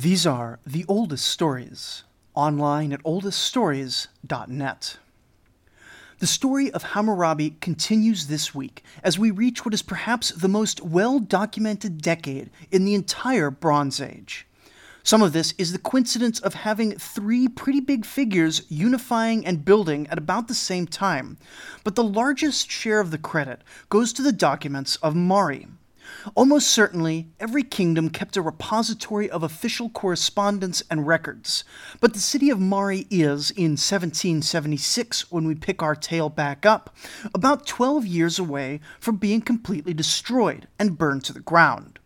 These are the oldest stories, online at oldeststories.net. The story of Hammurabi continues this week as we reach what is perhaps the most well documented decade in the entire Bronze Age. Some of this is the coincidence of having three pretty big figures unifying and building at about the same time, but the largest share of the credit goes to the documents of Mari. Almost certainly, every kingdom kept a repository of official correspondence and records, but the city of Mari is, in 1776, when we pick our tale back up, about 12 years away from being completely destroyed and burned to the ground.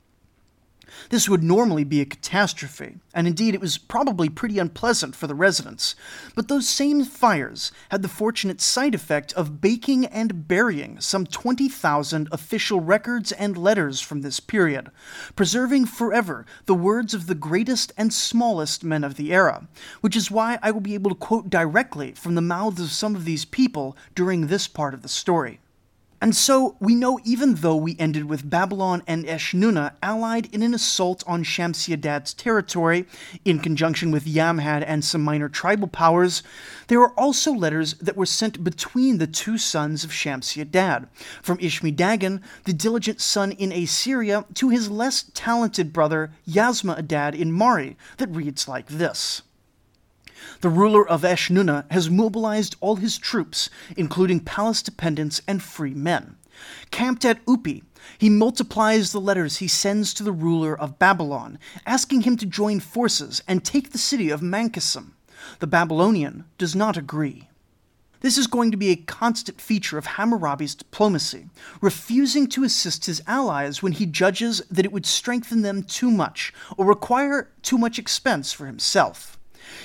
This would normally be a catastrophe, and indeed it was probably pretty unpleasant for the residents. But those same fires had the fortunate side effect of baking and burying some 20,000 official records and letters from this period, preserving forever the words of the greatest and smallest men of the era, which is why I will be able to quote directly from the mouths of some of these people during this part of the story. And so we know even though we ended with Babylon and Eshnunna allied in an assault on Shamshi-Adad's territory, in conjunction with Yamhad and some minor tribal powers, there are also letters that were sent between the two sons of Shamshi-Adad, from Ishmi-Dagan, the diligent son in Assyria, to his less talented brother Yasma-Adad in Mari, that reads like this. The ruler of Eshnunna has mobilized all his troops, including palace dependents and free men. Camped at Upi, he multiplies the letters he sends to the ruler of Babylon, asking him to join forces and take the city of Mankisim. The Babylonian does not agree. This is going to be a constant feature of Hammurabi's diplomacy, refusing to assist his allies when he judges that it would strengthen them too much or require too much expense for himself.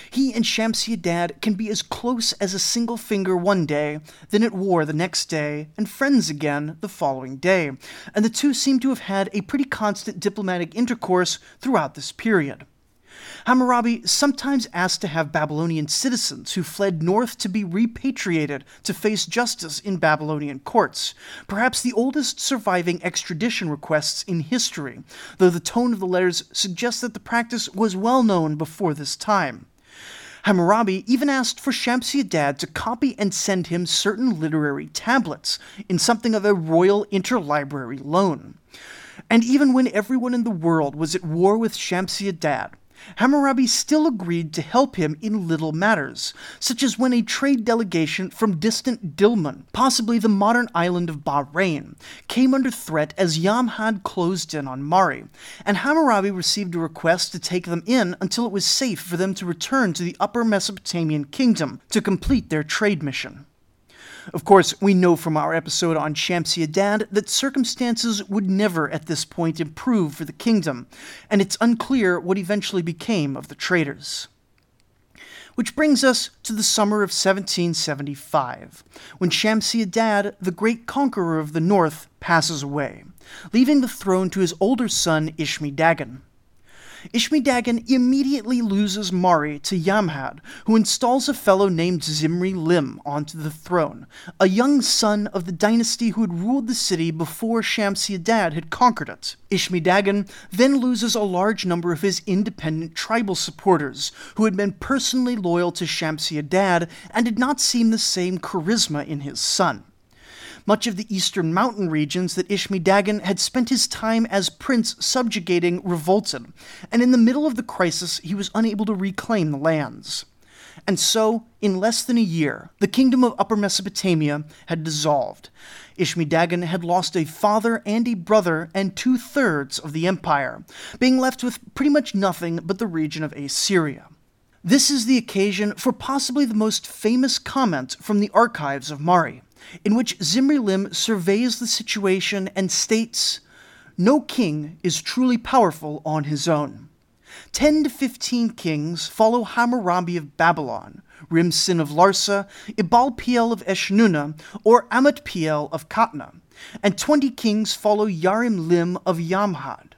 He and Shamshi-Adad can be as close as a single finger one day, then at war the next day, and friends again the following day, and the two seem to have had a pretty constant diplomatic intercourse throughout this period. Hammurabi sometimes asked to have Babylonian citizens who fled north to be repatriated to face justice in Babylonian courts, perhaps the oldest surviving extradition requests in history, though the tone of the letters suggests that the practice was well known before this time. Hammurabi even asked for Shamshi-Adad to copy and send him certain literary tablets in something of a royal interlibrary loan. And even when everyone in the world was at war with Shamshi-Adad, Hammurabi still agreed to help him in little matters, such as when a trade delegation from distant Dilmun, possibly the modern island of Bahrain, came under threat as Yamhad closed in on Mari, and Hammurabi received a request to take them in until it was safe for them to return to the Upper Mesopotamian kingdom to complete their trade mission. Of course, we know from our episode on Shamshi-Adad that circumstances would never at this point improve for the kingdom, and it's unclear what eventually became of the traitors. Which brings us to the summer of 1775, when Shamshi-Adad, the great conqueror of the north, passes away, leaving the throne to his older son Ishmi-Dagan. Ishmi-Dagan immediately loses Mari to Yamhad, who installs a fellow named Zimri Lim onto the throne, a young son of the dynasty who had ruled the city before Shamshi-Adad had conquered it. Ishmi-Dagan then loses a large number of his independent tribal supporters, who had been personally loyal to Shamshi-Adad and did not see the same charisma in his son much of the eastern mountain regions that Ishmi-Dagan had spent his time as prince subjugating revolted, and in the middle of the crisis he was unable to reclaim the lands. And so, in less than a year, the kingdom of Upper Mesopotamia had dissolved. Ishmi-Dagan had lost a father and a brother and two thirds of the empire, being left with pretty much nothing but the region of Assyria. This is the occasion for possibly the most famous comment from the archives of Mari in which Zimri Lim surveys the situation and states, No king is truly powerful on his own. Ten to fifteen kings follow Hammurabi of Babylon, Rim-Sin of Larsa, Ibal-Piel of Eshnunna, or Amot-Piel of Qatna, and twenty kings follow Yarim Lim of Yamhad.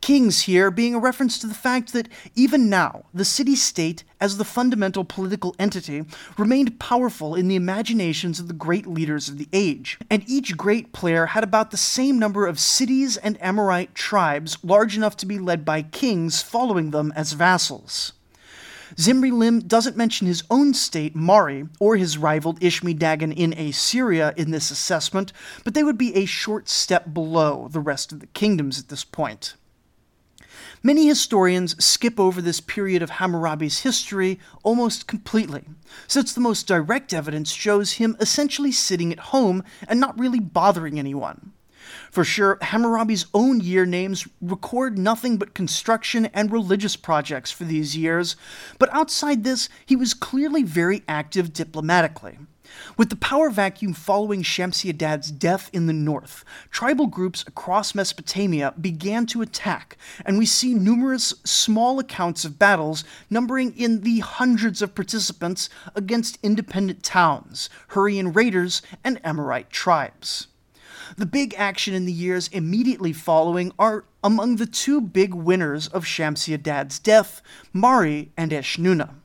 Kings here being a reference to the fact that even now, the city state, as the fundamental political entity, remained powerful in the imaginations of the great leaders of the age, and each great player had about the same number of cities and Amorite tribes large enough to be led by kings following them as vassals. Zimri Lim doesn't mention his own state, Mari, or his rival Ishmi Dagan in Assyria in this assessment, but they would be a short step below the rest of the kingdoms at this point. Many historians skip over this period of Hammurabi's history almost completely, since the most direct evidence shows him essentially sitting at home and not really bothering anyone. For sure, Hammurabi's own year names record nothing but construction and religious projects for these years, but outside this, he was clearly very active diplomatically. With the power vacuum following Shamshi-Adad's death in the north, tribal groups across Mesopotamia began to attack, and we see numerous small accounts of battles numbering in the hundreds of participants against independent towns, Hurrian raiders, and Amorite tribes. The big action in the years immediately following are among the two big winners of Shamshi-Adad's death, Mari and Eshnunna.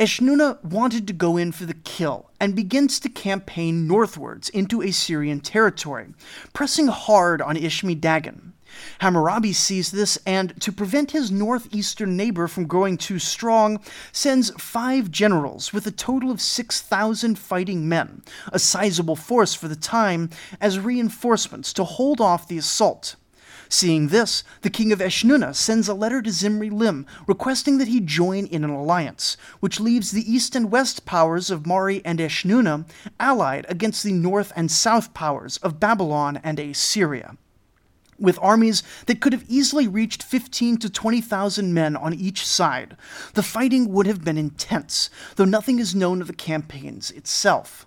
Eshnunna wanted to go in for the kill and begins to campaign northwards into Assyrian territory, pressing hard on Ishmi Dagan. Hammurabi sees this and, to prevent his northeastern neighbor from growing too strong, sends five generals with a total of 6,000 fighting men, a sizable force for the time, as reinforcements to hold off the assault. Seeing this, the king of Eshnunna sends a letter to Zimri Lim requesting that he join in an alliance, which leaves the east and west powers of Mari and Eshnunna allied against the north and south powers of Babylon and Assyria with armies that could have easily reached 15 to 20,000 men on each side. The fighting would have been intense, though nothing is known of the campaigns itself.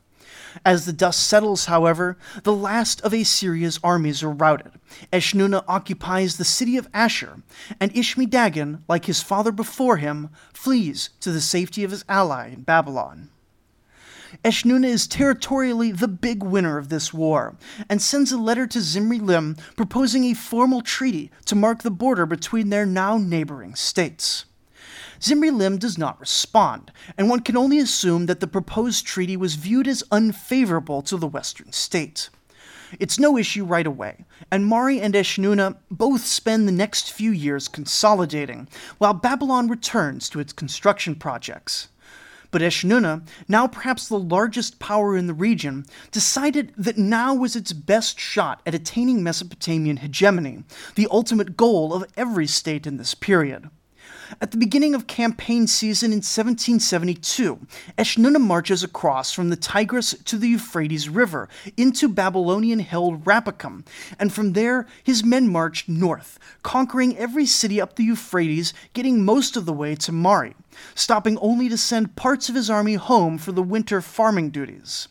As the dust settles, however, the last of Assyria's armies are routed. Eshnunna occupies the city of Ashur, and Ishmi Dagan, like his father before him, flees to the safety of his ally in Babylon. Eshnunna is territorially the big winner of this war, and sends a letter to Zimri Lim proposing a formal treaty to mark the border between their now neighboring states. Zimri Lim does not respond, and one can only assume that the proposed treaty was viewed as unfavorable to the western state. It's no issue right away, and Mari and Eshnunna both spend the next few years consolidating, while Babylon returns to its construction projects. But Eshnunna, now perhaps the largest power in the region, decided that now was its best shot at attaining Mesopotamian hegemony, the ultimate goal of every state in this period. At the beginning of campaign season in 1772, Eshnunna marches across from the Tigris to the Euphrates River into Babylonian held Rapiqum, and from there his men marched north, conquering every city up the Euphrates, getting most of the way to Mari, stopping only to send parts of his army home for the winter farming duties.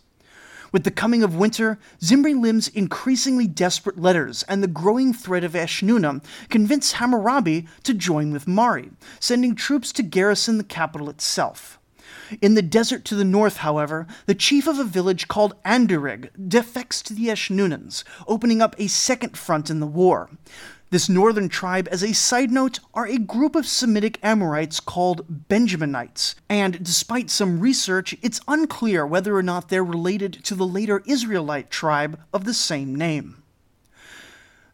With the coming of winter, Zimri Lim's increasingly desperate letters and the growing threat of Eshnunna convince Hammurabi to join with Mari, sending troops to garrison the capital itself. In the desert to the north, however, the chief of a village called Andarig defects to the Eshnunnans, opening up a second front in the war. This northern tribe, as a side note, are a group of Semitic Amorites called Benjaminites, and despite some research, it's unclear whether or not they're related to the later Israelite tribe of the same name.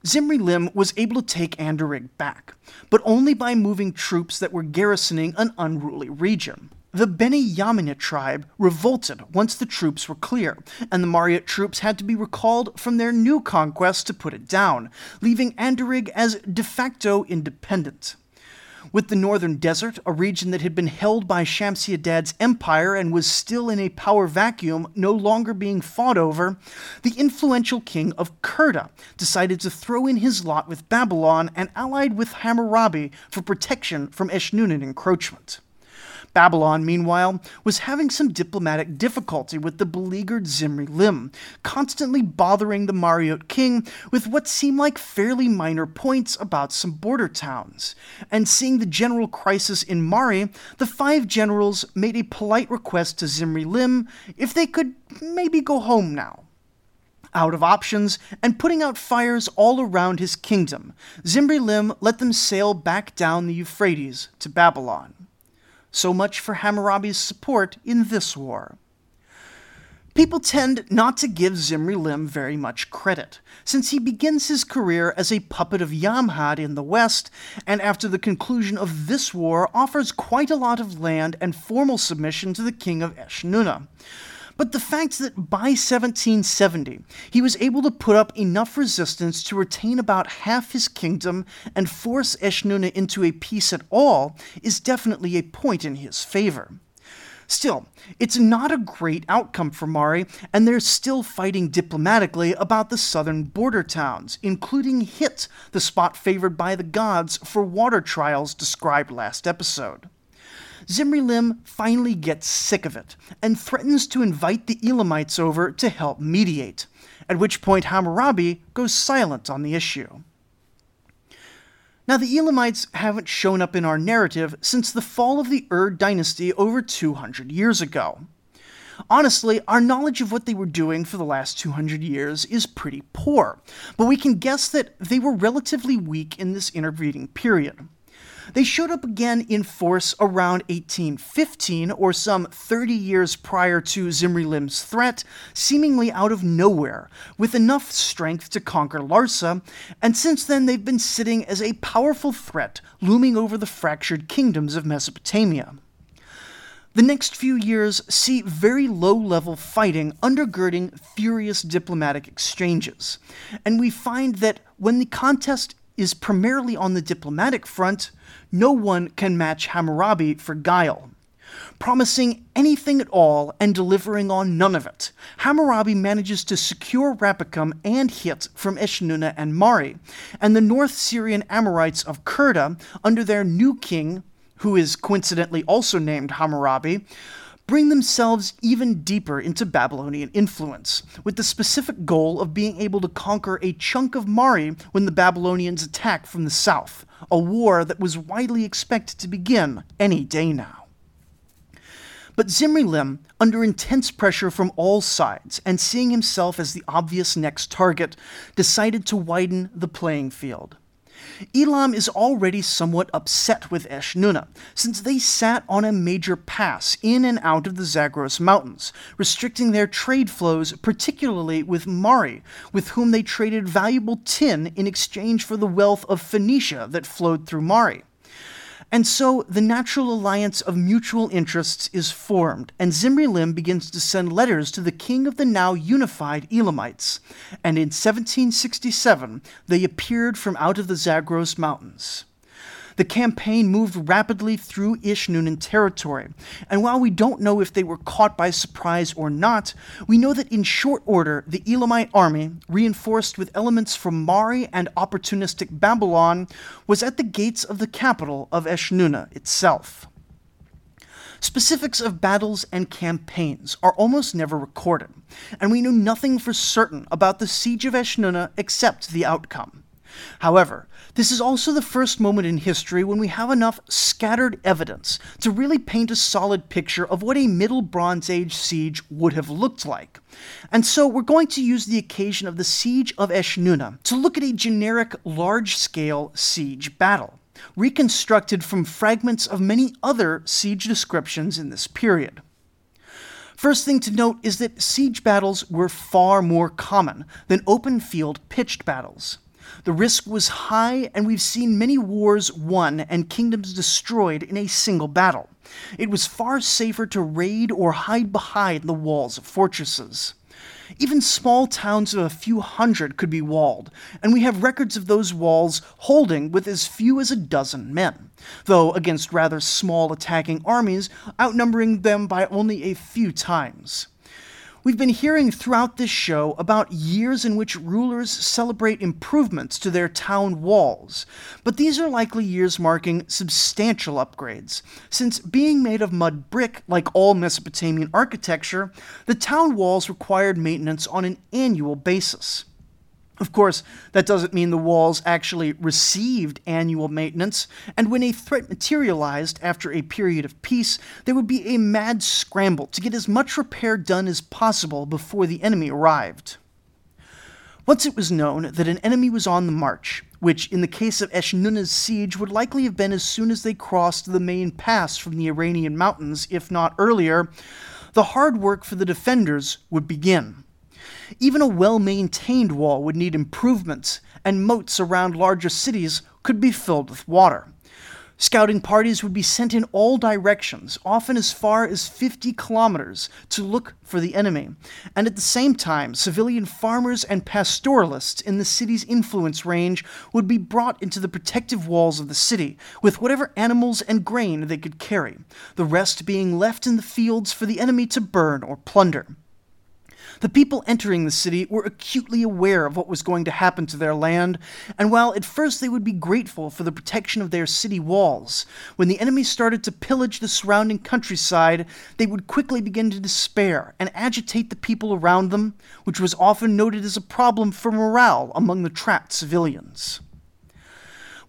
Zimri Lim was able to take Andarig back, but only by moving troops that were garrisoning an unruly region. The Beni Yamina tribe revolted once the troops were clear, and the Mariot troops had to be recalled from their new conquest to put it down, leaving Andarig as de facto independent. With the northern desert, a region that had been held by Shamshi-Adad's empire and was still in a power vacuum, no longer being fought over, the influential king of Kurda decided to throw in his lot with Babylon and allied with Hammurabi for protection from Eshnunnan encroachment. Babylon, meanwhile, was having some diplomatic difficulty with the beleaguered Zimri Lim, constantly bothering the Mariot king with what seemed like fairly minor points about some border towns. And seeing the general crisis in Mari, the five generals made a polite request to Zimri Lim if they could maybe go home now. Out of options and putting out fires all around his kingdom, Zimri Lim let them sail back down the Euphrates to Babylon. So much for Hammurabi's support in this war. People tend not to give Zimri Lim very much credit, since he begins his career as a puppet of Yamhad in the west, and after the conclusion of this war offers quite a lot of land and formal submission to the king of Eshnunna. But the fact that by 1770 he was able to put up enough resistance to retain about half his kingdom and force Eshnunna into a peace at all is definitely a point in his favor. Still, it's not a great outcome for Mari, and they're still fighting diplomatically about the southern border towns, including Hit, the spot favored by the gods for water trials described last episode. Zimri Lim finally gets sick of it and threatens to invite the Elamites over to help mediate, at which point Hammurabi goes silent on the issue. Now, the Elamites haven't shown up in our narrative since the fall of the Ur dynasty over 200 years ago. Honestly, our knowledge of what they were doing for the last 200 years is pretty poor, but we can guess that they were relatively weak in this intervening period. They showed up again in force around 1815, or some 30 years prior to Zimri Lim's threat, seemingly out of nowhere, with enough strength to conquer Larsa, and since then they've been sitting as a powerful threat looming over the fractured kingdoms of Mesopotamia. The next few years see very low level fighting undergirding furious diplomatic exchanges, and we find that when the contest is primarily on the diplomatic front, no one can match Hammurabi for guile. Promising anything at all and delivering on none of it, Hammurabi manages to secure Rapiqum and Hit from Eshnunna and Mari, and the North Syrian Amorites of Kurda, under their new king, who is coincidentally also named Hammurabi, bring themselves even deeper into Babylonian influence, with the specific goal of being able to conquer a chunk of Mari when the Babylonians attack from the south, a war that was widely expected to begin any day now. But Zimri Lim, under intense pressure from all sides and seeing himself as the obvious next target, decided to widen the playing field. Elam is already somewhat upset with Eshnunna, since they sat on a major pass in and out of the Zagros Mountains, restricting their trade flows, particularly with Mari, with whom they traded valuable tin in exchange for the wealth of Phoenicia that flowed through Mari. And so the natural alliance of mutual interests is formed, and Zimri Lim begins to send letters to the king of the now unified Elamites. And in 1767, they appeared from out of the Zagros Mountains. The campaign moved rapidly through Eshnunnan territory, and while we don't know if they were caught by surprise or not, we know that in short order the Elamite army, reinforced with elements from Mari and opportunistic Babylon, was at the gates of the capital of Eshnunna itself. Specifics of battles and campaigns are almost never recorded, and we know nothing for certain about the siege of Eshnunna except the outcome. However, this is also the first moment in history when we have enough scattered evidence to really paint a solid picture of what a Middle Bronze Age siege would have looked like. And so we're going to use the occasion of the Siege of Eshnunna to look at a generic large scale siege battle, reconstructed from fragments of many other siege descriptions in this period. First thing to note is that siege battles were far more common than open field pitched battles. The risk was high, and we've seen many wars won and kingdoms destroyed in a single battle. It was far safer to raid or hide behind the walls of fortresses. Even small towns of a few hundred could be walled, and we have records of those walls holding with as few as a dozen men, though against rather small attacking armies, outnumbering them by only a few times. We've been hearing throughout this show about years in which rulers celebrate improvements to their town walls, but these are likely years marking substantial upgrades, since being made of mud brick, like all Mesopotamian architecture, the town walls required maintenance on an annual basis. Of course, that doesn't mean the walls actually received annual maintenance, and when a threat materialized after a period of peace, there would be a mad scramble to get as much repair done as possible before the enemy arrived. Once it was known that an enemy was on the march, which in the case of Eshnunna's siege would likely have been as soon as they crossed the main pass from the Iranian mountains, if not earlier, the hard work for the defenders would begin. Even a well maintained wall would need improvements, and moats around larger cities could be filled with water. Scouting parties would be sent in all directions, often as far as 50 kilometers, to look for the enemy. And at the same time, civilian farmers and pastoralists in the city's influence range would be brought into the protective walls of the city with whatever animals and grain they could carry, the rest being left in the fields for the enemy to burn or plunder. The people entering the city were acutely aware of what was going to happen to their land, and while at first they would be grateful for the protection of their city walls, when the enemy started to pillage the surrounding countryside, they would quickly begin to despair and agitate the people around them, which was often noted as a problem for morale among the trapped civilians.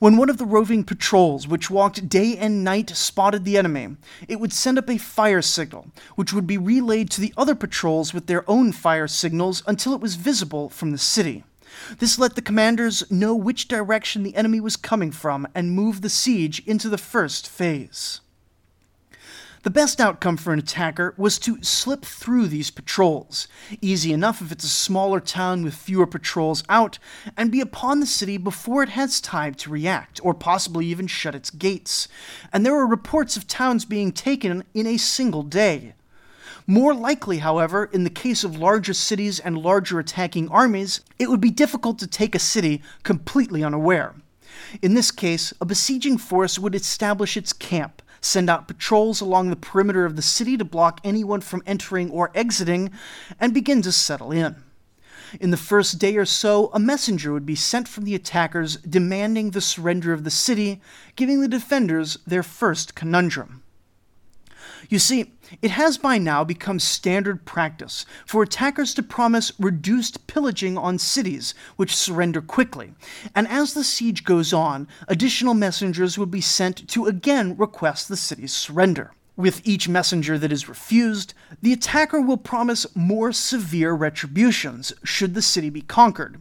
When one of the roving patrols, which walked day and night, spotted the enemy, it would send up a fire signal, which would be relayed to the other patrols with their own fire signals until it was visible from the city. This let the commanders know which direction the enemy was coming from and move the siege into the first phase. The best outcome for an attacker was to slip through these patrols, easy enough if it's a smaller town with fewer patrols out, and be upon the city before it has time to react, or possibly even shut its gates. And there were reports of towns being taken in a single day. More likely, however, in the case of larger cities and larger attacking armies, it would be difficult to take a city completely unaware. In this case, a besieging force would establish its camp, send out patrols along the perimeter of the city to block anyone from entering or exiting, and begin to settle in. In the first day or so, a messenger would be sent from the attackers demanding the surrender of the city, giving the defenders their first conundrum. You see, it has by now become standard practice for attackers to promise reduced pillaging on cities which surrender quickly, and as the siege goes on, additional messengers would be sent to again request the city's surrender. With each messenger that is refused, the attacker will promise more severe retributions should the city be conquered.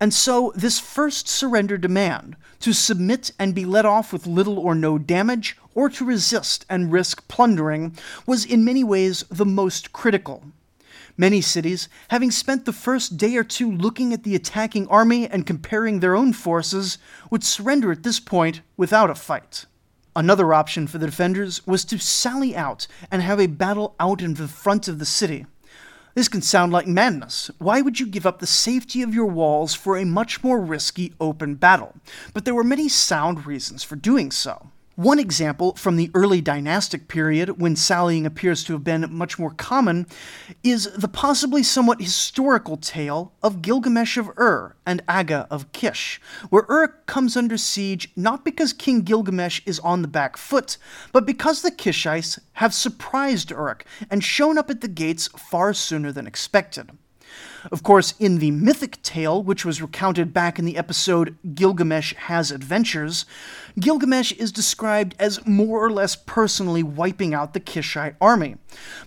And so, this first surrender demand, to submit and be let off with little or no damage, or to resist and risk plundering, was in many ways the most critical. Many cities, having spent the first day or two looking at the attacking army and comparing their own forces, would surrender at this point without a fight. Another option for the defenders was to sally out and have a battle out in the front of the city. This can sound like madness. Why would you give up the safety of your walls for a much more risky open battle? But there were many sound reasons for doing so. One example from the early dynastic period, when sallying appears to have been much more common, is the possibly somewhat historical tale of Gilgamesh of Ur and Aga of Kish, where Ur comes under siege not because King Gilgamesh is on the back foot, but because the Kishites have surprised Uruk and shown up at the gates far sooner than expected. Of course, in the mythic tale, which was recounted back in the episode Gilgamesh Has Adventures, Gilgamesh is described as more or less personally wiping out the Kishite army.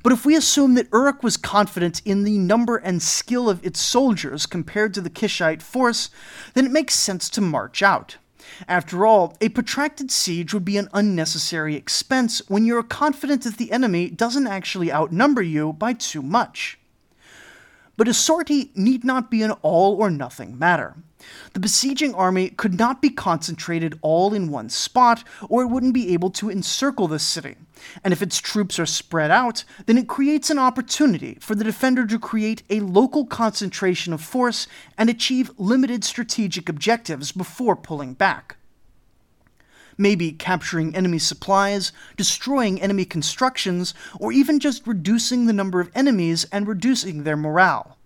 But if we assume that Uruk was confident in the number and skill of its soldiers compared to the Kishite force, then it makes sense to march out. After all, a protracted siege would be an unnecessary expense when you're confident that the enemy doesn't actually outnumber you by too much. But a sortie need not be an all or nothing matter. The besieging army could not be concentrated all in one spot, or it wouldn't be able to encircle the city. And if its troops are spread out, then it creates an opportunity for the defender to create a local concentration of force and achieve limited strategic objectives before pulling back maybe capturing enemy supplies, destroying enemy constructions, or even just reducing the number of enemies and reducing their morale.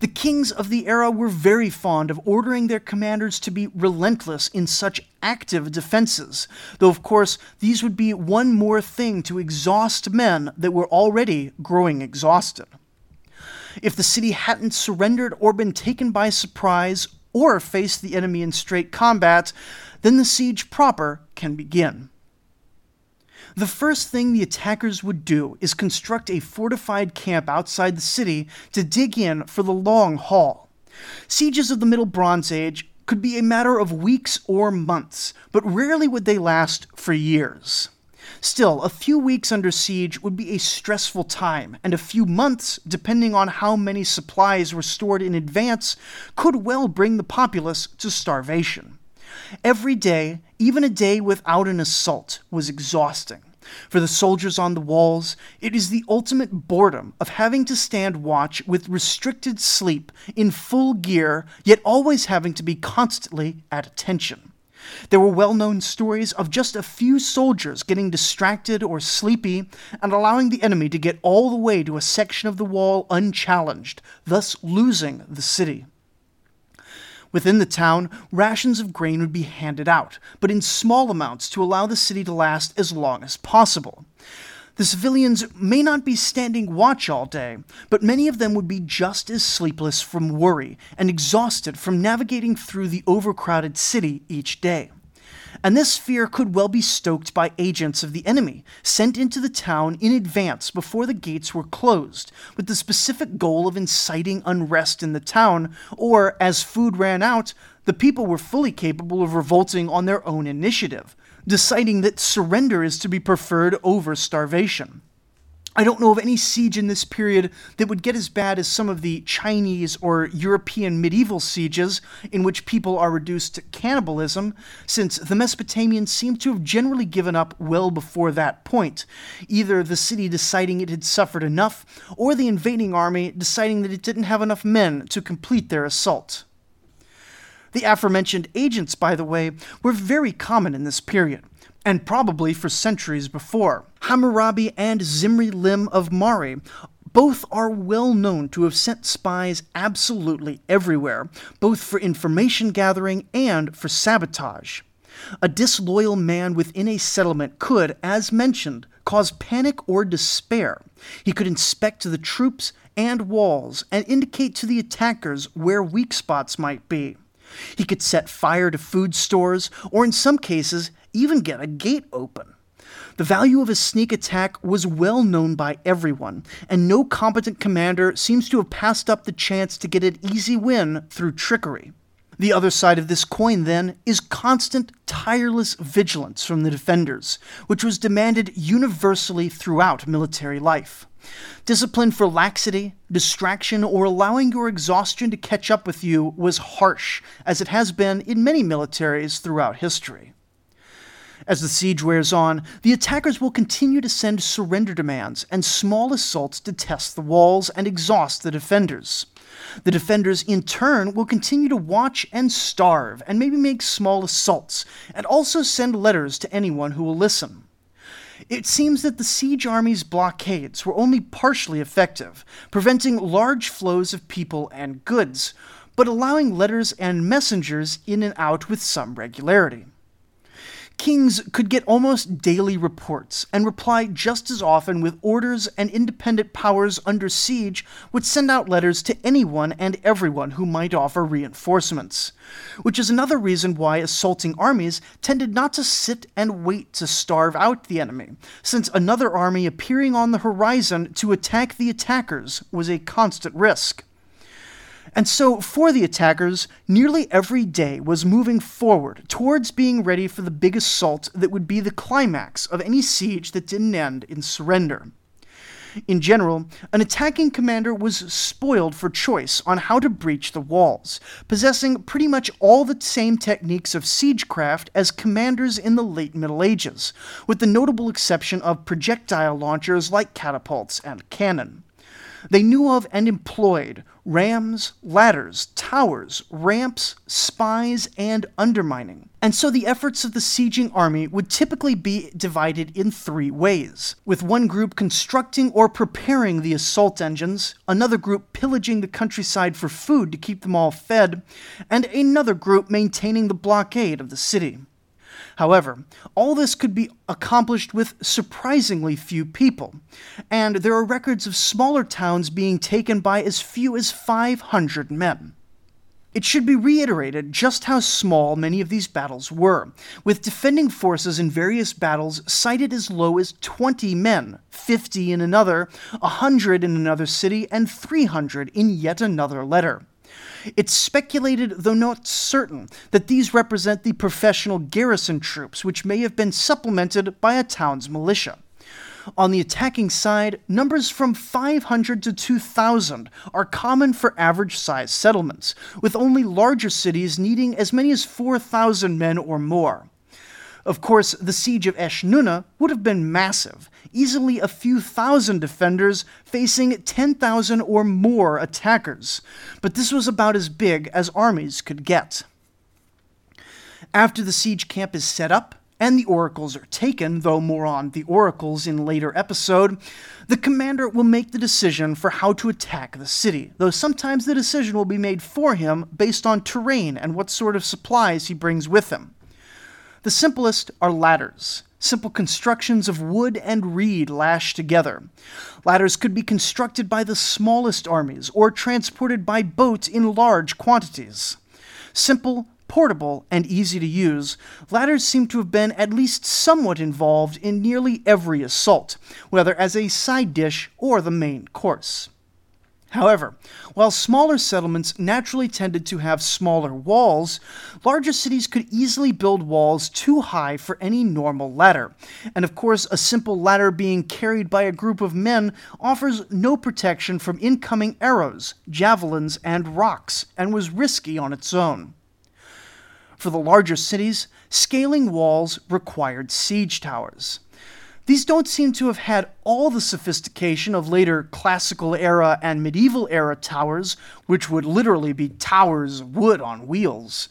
The kings of the era were very fond of ordering their commanders to be relentless in such active defenses, though of course these would be one more thing to exhaust men that were already growing exhausted. If the city hadn't surrendered or been taken by surprise or face the enemy in straight combat, then the siege proper can begin. The first thing the attackers would do is construct a fortified camp outside the city to dig in for the long haul. Sieges of the Middle Bronze Age could be a matter of weeks or months, but rarely would they last for years. Still, a few weeks under siege would be a stressful time, and a few months, depending on how many supplies were stored in advance, could well bring the populace to starvation. Every day, even a day without an assault, was exhausting. For the soldiers on the walls, it is the ultimate boredom of having to stand watch with restricted sleep in full gear, yet always having to be constantly at attention. There were well known stories of just a few soldiers getting distracted or sleepy and allowing the enemy to get all the way to a section of the wall unchallenged, thus losing the city. Within the town, rations of grain would be handed out, but in small amounts to allow the city to last as long as possible. The civilians may not be standing watch all day, but many of them would be just as sleepless from worry and exhausted from navigating through the overcrowded city each day. And this fear could well be stoked by agents of the enemy, sent into the town in advance before the gates were closed, with the specific goal of inciting unrest in the town, or, as food ran out, the people were fully capable of revolting on their own initiative, deciding that surrender is to be preferred over starvation. I don't know of any siege in this period that would get as bad as some of the Chinese or European medieval sieges in which people are reduced to cannibalism, since the Mesopotamians seem to have generally given up well before that point, either the city deciding it had suffered enough, or the invading army deciding that it didn't have enough men to complete their assault. The aforementioned agents, by the way, were very common in this period, and probably for centuries before. Hammurabi and Zimri Lim of Mari both are well known to have sent spies absolutely everywhere, both for information gathering and for sabotage. A disloyal man within a settlement could, as mentioned, cause panic or despair. He could inspect the troops and walls and indicate to the attackers where weak spots might be. He could set fire to food stores, or in some cases, even get a gate open. The value of a sneak attack was well known by everyone, and no competent commander seems to have passed up the chance to get an easy win through trickery. The other side of this coin, then, is constant, tireless vigilance from the defenders, which was demanded universally throughout military life. Discipline for laxity, distraction, or allowing your exhaustion to catch up with you was harsh, as it has been in many militaries throughout history. As the siege wears on, the attackers will continue to send surrender demands and small assaults to test the walls and exhaust the defenders. The defenders, in turn, will continue to watch and starve and maybe make small assaults, and also send letters to anyone who will listen. It seems that the siege army's blockades were only partially effective, preventing large flows of people and goods, but allowing letters and messengers in and out with some regularity. Kings could get almost daily reports and reply just as often with orders, and independent powers under siege would send out letters to anyone and everyone who might offer reinforcements. Which is another reason why assaulting armies tended not to sit and wait to starve out the enemy, since another army appearing on the horizon to attack the attackers was a constant risk. And so, for the attackers, nearly every day was moving forward towards being ready for the big assault that would be the climax of any siege that didn't end in surrender. In general, an attacking commander was spoiled for choice on how to breach the walls, possessing pretty much all the same techniques of siegecraft as commanders in the late Middle Ages, with the notable exception of projectile launchers like catapults and cannon. They knew of and employed rams, ladders, towers, ramps, spies, and undermining. And so the efforts of the sieging army would typically be divided in three ways, with one group constructing or preparing the assault engines, another group pillaging the countryside for food to keep them all fed, and another group maintaining the blockade of the city. However, all this could be accomplished with surprisingly few people, and there are records of smaller towns being taken by as few as 500 men. It should be reiterated just how small many of these battles were, with defending forces in various battles cited as low as 20 men, 50 in another, 100 in another city, and 300 in yet another letter. It's speculated, though not certain, that these represent the professional garrison troops, which may have been supplemented by a town's militia. On the attacking side, numbers from 500 to 2,000 are common for average sized settlements, with only larger cities needing as many as 4,000 men or more. Of course, the siege of Eshnunna would have been massive, easily a few thousand defenders facing 10,000 or more attackers, but this was about as big as armies could get. After the siege camp is set up, and the oracles are taken, though more on the oracles in later episode, the commander will make the decision for how to attack the city, though sometimes the decision will be made for him based on terrain and what sort of supplies he brings with him. The simplest are ladders, simple constructions of wood and reed lashed together. Ladders could be constructed by the smallest armies or transported by boat in large quantities. Simple, portable, and easy to use, ladders seem to have been at least somewhat involved in nearly every assault, whether as a side dish or the main course. However, while smaller settlements naturally tended to have smaller walls, larger cities could easily build walls too high for any normal ladder. And of course, a simple ladder being carried by a group of men offers no protection from incoming arrows, javelins, and rocks, and was risky on its own. For the larger cities, scaling walls required siege towers. These don't seem to have had all the sophistication of later classical era and medieval era towers, which would literally be towers of wood on wheels,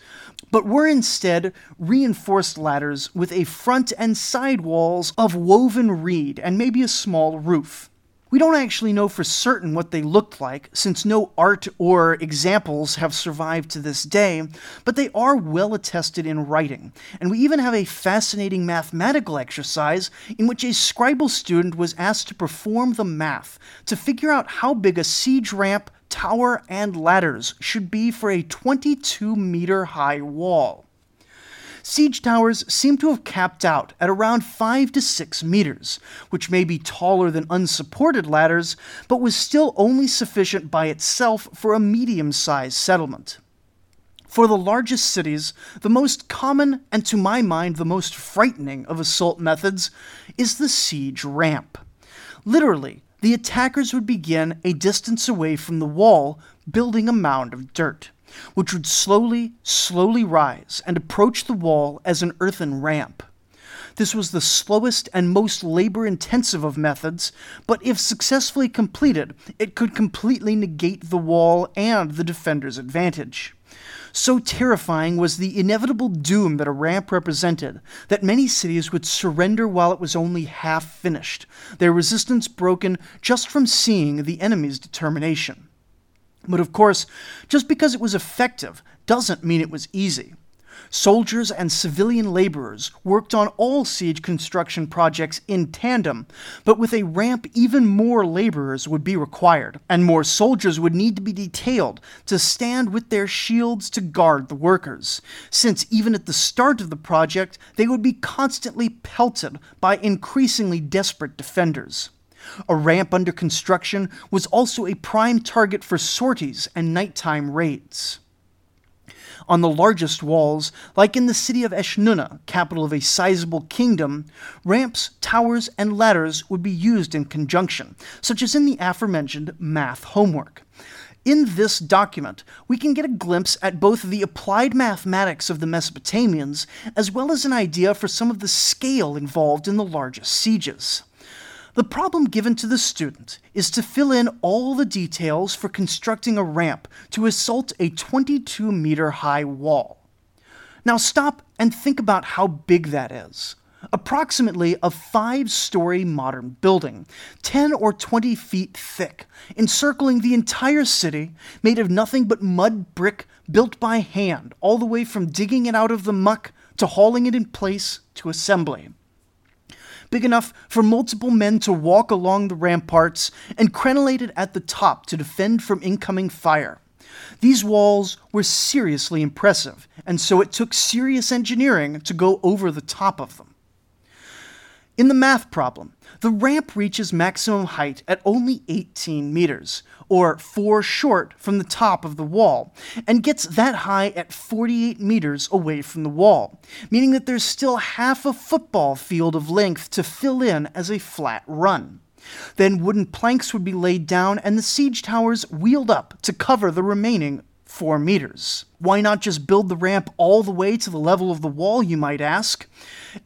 but were instead reinforced ladders with a front and side walls of woven reed and maybe a small roof. We don't actually know for certain what they looked like, since no art or examples have survived to this day, but they are well attested in writing. And we even have a fascinating mathematical exercise in which a scribal student was asked to perform the math to figure out how big a siege ramp, tower, and ladders should be for a 22 meter high wall siege towers seem to have capped out at around 5 to 6 meters, which may be taller than unsupported ladders, but was still only sufficient by itself for a medium sized settlement. For the largest cities, the most common and to my mind the most frightening of assault methods is the siege ramp. Literally, the attackers would begin a distance away from the wall, building a mound of dirt which would slowly, slowly rise and approach the wall as an earthen ramp. This was the slowest and most labor intensive of methods, but if successfully completed, it could completely negate the wall and the defender's advantage. So terrifying was the inevitable doom that a ramp represented that many cities would surrender while it was only half finished, their resistance broken just from seeing the enemy's determination. But of course, just because it was effective doesn't mean it was easy. Soldiers and civilian laborers worked on all siege construction projects in tandem, but with a ramp, even more laborers would be required, and more soldiers would need to be detailed to stand with their shields to guard the workers, since even at the start of the project, they would be constantly pelted by increasingly desperate defenders. A ramp under construction was also a prime target for sorties and nighttime raids. On the largest walls, like in the city of Eshnunna, capital of a sizable kingdom, ramps, towers, and ladders would be used in conjunction, such as in the aforementioned math homework. In this document, we can get a glimpse at both the applied mathematics of the Mesopotamians as well as an idea for some of the scale involved in the largest sieges. The problem given to the student is to fill in all the details for constructing a ramp to assault a 22 meter high wall. Now stop and think about how big that is. Approximately a five story modern building, 10 or 20 feet thick, encircling the entire city, made of nothing but mud brick built by hand, all the way from digging it out of the muck to hauling it in place to assembly big enough for multiple men to walk along the ramparts, and crenellated at the top to defend from incoming fire. These walls were seriously impressive, and so it took serious engineering to go over the top of them. In the math problem, the ramp reaches maximum height at only 18 meters, or 4 short from the top of the wall, and gets that high at 48 meters away from the wall, meaning that there's still half a football field of length to fill in as a flat run. Then wooden planks would be laid down and the siege towers wheeled up to cover the remaining 4 meters. Why not just build the ramp all the way to the level of the wall, you might ask?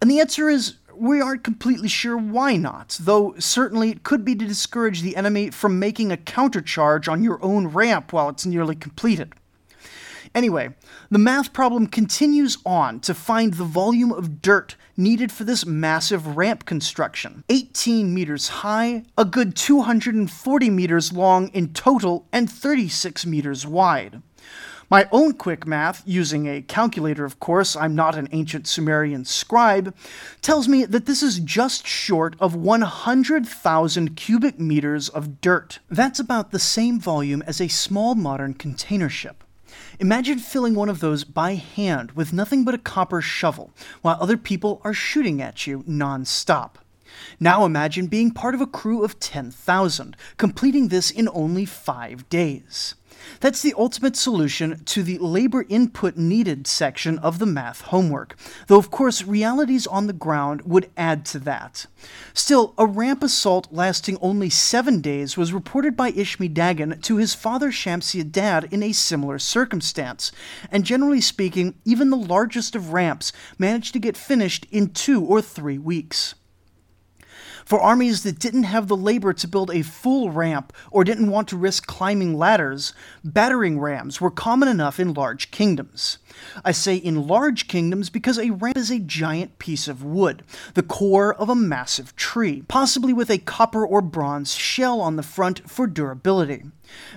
And the answer is we aren't completely sure why not, though certainly it could be to discourage the enemy from making a countercharge on your own ramp while it's nearly completed. Anyway, the math problem continues on to find the volume of dirt needed for this massive ramp construction 18 meters high, a good 240 meters long in total, and 36 meters wide. My own quick math, using a calculator of course, I'm not an ancient Sumerian scribe, tells me that this is just short of 100,000 cubic meters of dirt. That's about the same volume as a small modern container ship. Imagine filling one of those by hand with nothing but a copper shovel, while other people are shooting at you non-stop. Now imagine being part of a crew of 10,000, completing this in only five days. That's the ultimate solution to the labor input needed section of the math homework, though of course realities on the ground would add to that. Still, a ramp assault lasting only seven days was reported by Ishme-Dagan to his father Shamshi-Adad in a similar circumstance, and generally speaking, even the largest of ramps managed to get finished in two or three weeks. For armies that didn't have the labor to build a full ramp or didn't want to risk climbing ladders, battering rams were common enough in large kingdoms. I say in large kingdoms because a ramp is a giant piece of wood, the core of a massive tree, possibly with a copper or bronze shell on the front for durability.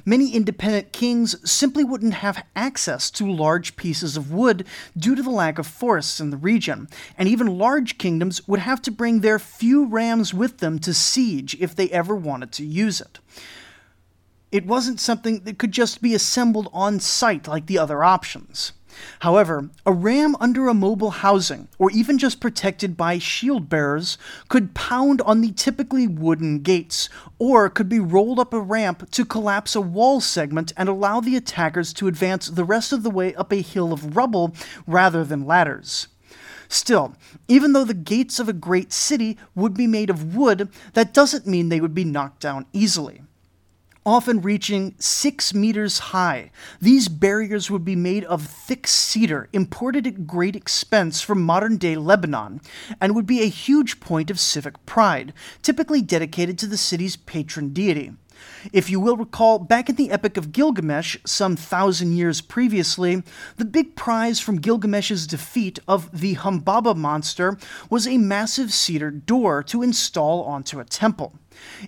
Many independent kings simply wouldn't have access to large pieces of wood due to the lack of forests in the region, and even large kingdoms would have to bring their few rams with them to siege if they ever wanted to use it. It wasn't something that could just be assembled on site like the other options. However, a ram under a mobile housing, or even just protected by shield bearers, could pound on the typically wooden gates, or could be rolled up a ramp to collapse a wall segment and allow the attackers to advance the rest of the way up a hill of rubble rather than ladders. Still, even though the gates of a great city would be made of wood, that doesn't mean they would be knocked down easily often reaching six meters high. These barriers would be made of thick cedar, imported at great expense from modern day Lebanon, and would be a huge point of civic pride, typically dedicated to the city's patron deity. If you will recall, back in the Epic of Gilgamesh, some thousand years previously, the big prize from Gilgamesh's defeat of the Humbaba monster was a massive cedar door to install onto a temple.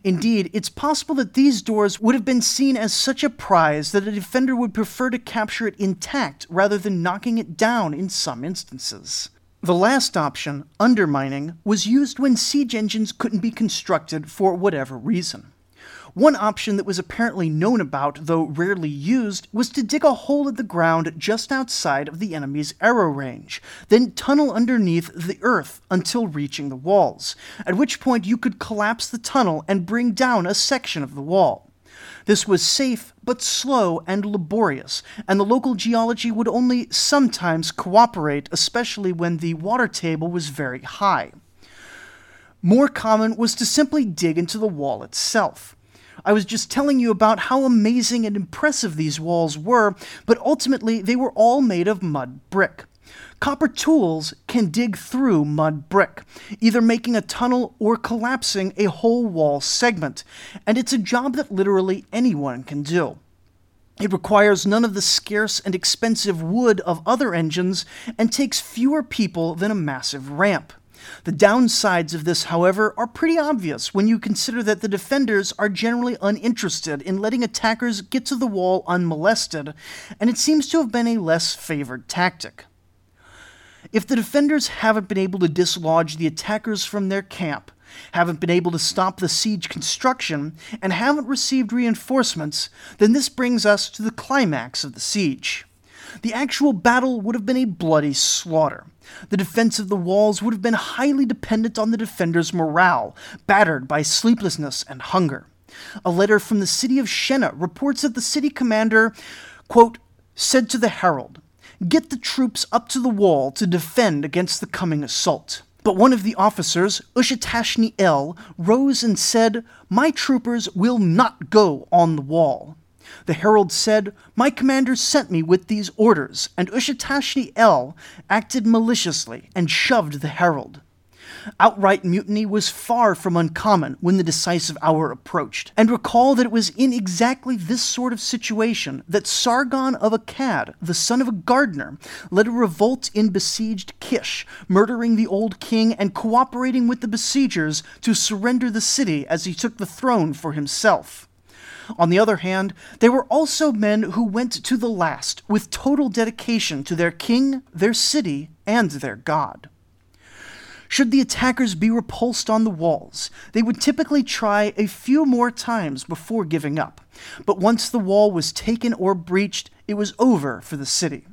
Indeed, it's possible that these doors would have been seen as such a prize that a defender would prefer to capture it intact rather than knocking it down in some instances. The last option, undermining, was used when siege engines couldn't be constructed for whatever reason. One option that was apparently known about, though rarely used, was to dig a hole in the ground just outside of the enemy's arrow range, then tunnel underneath the earth until reaching the walls, at which point you could collapse the tunnel and bring down a section of the wall. This was safe, but slow and laborious, and the local geology would only sometimes cooperate, especially when the water table was very high. More common was to simply dig into the wall itself. I was just telling you about how amazing and impressive these walls were, but ultimately they were all made of mud brick. Copper tools can dig through mud brick, either making a tunnel or collapsing a whole wall segment, and it's a job that literally anyone can do. It requires none of the scarce and expensive wood of other engines and takes fewer people than a massive ramp. The downsides of this, however, are pretty obvious when you consider that the defenders are generally uninterested in letting attackers get to the wall unmolested, and it seems to have been a less favored tactic. If the defenders haven't been able to dislodge the attackers from their camp, haven't been able to stop the siege construction, and haven't received reinforcements, then this brings us to the climax of the siege. The actual battle would have been a bloody slaughter. The defense of the walls would have been highly dependent on the defenders' morale, battered by sleeplessness and hunger. A letter from the city of Shehna reports that the city commander, quote, said to the herald, Get the troops up to the wall to defend against the coming assault. But one of the officers, Ushatashni El, rose and said, My troopers will not go on the wall. The herald said, My commander sent me with these orders, and Ushatashni El acted maliciously and shoved the herald. Outright mutiny was far from uncommon when the decisive hour approached, and recall that it was in exactly this sort of situation that Sargon of Akkad, the son of a gardener, led a revolt in besieged Kish, murdering the old king and cooperating with the besiegers to surrender the city as he took the throne for himself. On the other hand, there were also men who went to the last with total dedication to their king, their city, and their god. Should the attackers be repulsed on the walls, they would typically try a few more times before giving up. But once the wall was taken or breached, it was over for the city.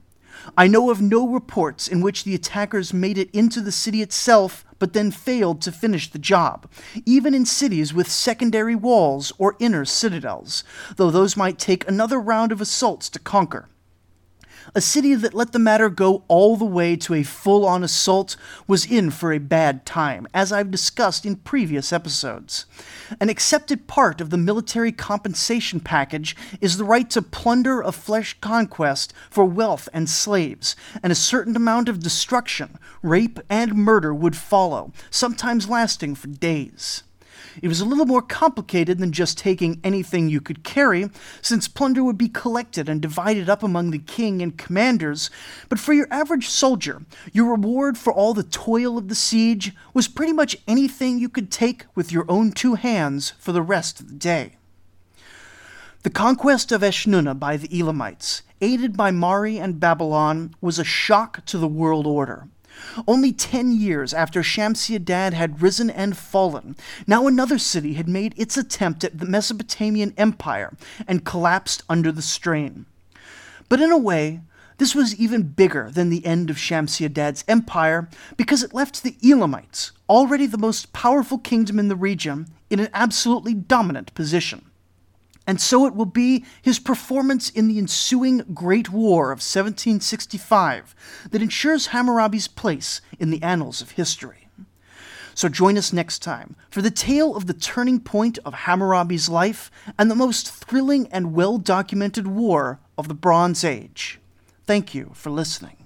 I know of no reports in which the attackers made it into the city itself but then failed to finish the job, even in cities with secondary walls or inner citadels, though those might take another round of assaults to conquer. A city that let the matter go all the way to a full on assault was in for a bad time, as I've discussed in previous episodes. An accepted part of the military compensation package is the right to plunder a flesh conquest for wealth and slaves, and a certain amount of destruction, rape, and murder would follow, sometimes lasting for days. It was a little more complicated than just taking anything you could carry, since plunder would be collected and divided up among the king and commanders. But for your average soldier, your reward for all the toil of the siege was pretty much anything you could take with your own two hands for the rest of the day. The conquest of Eshnunna by the Elamites, aided by Mari and Babylon, was a shock to the world order. Only ten years after Shamshi-Adad had risen and fallen, now another city had made its attempt at the Mesopotamian Empire and collapsed under the strain. But in a way, this was even bigger than the end of Shamshi-Adad's empire because it left the Elamites, already the most powerful kingdom in the region, in an absolutely dominant position. And so it will be his performance in the ensuing Great War of 1765 that ensures Hammurabi's place in the annals of history. So join us next time for the tale of the turning point of Hammurabi's life and the most thrilling and well documented war of the Bronze Age. Thank you for listening.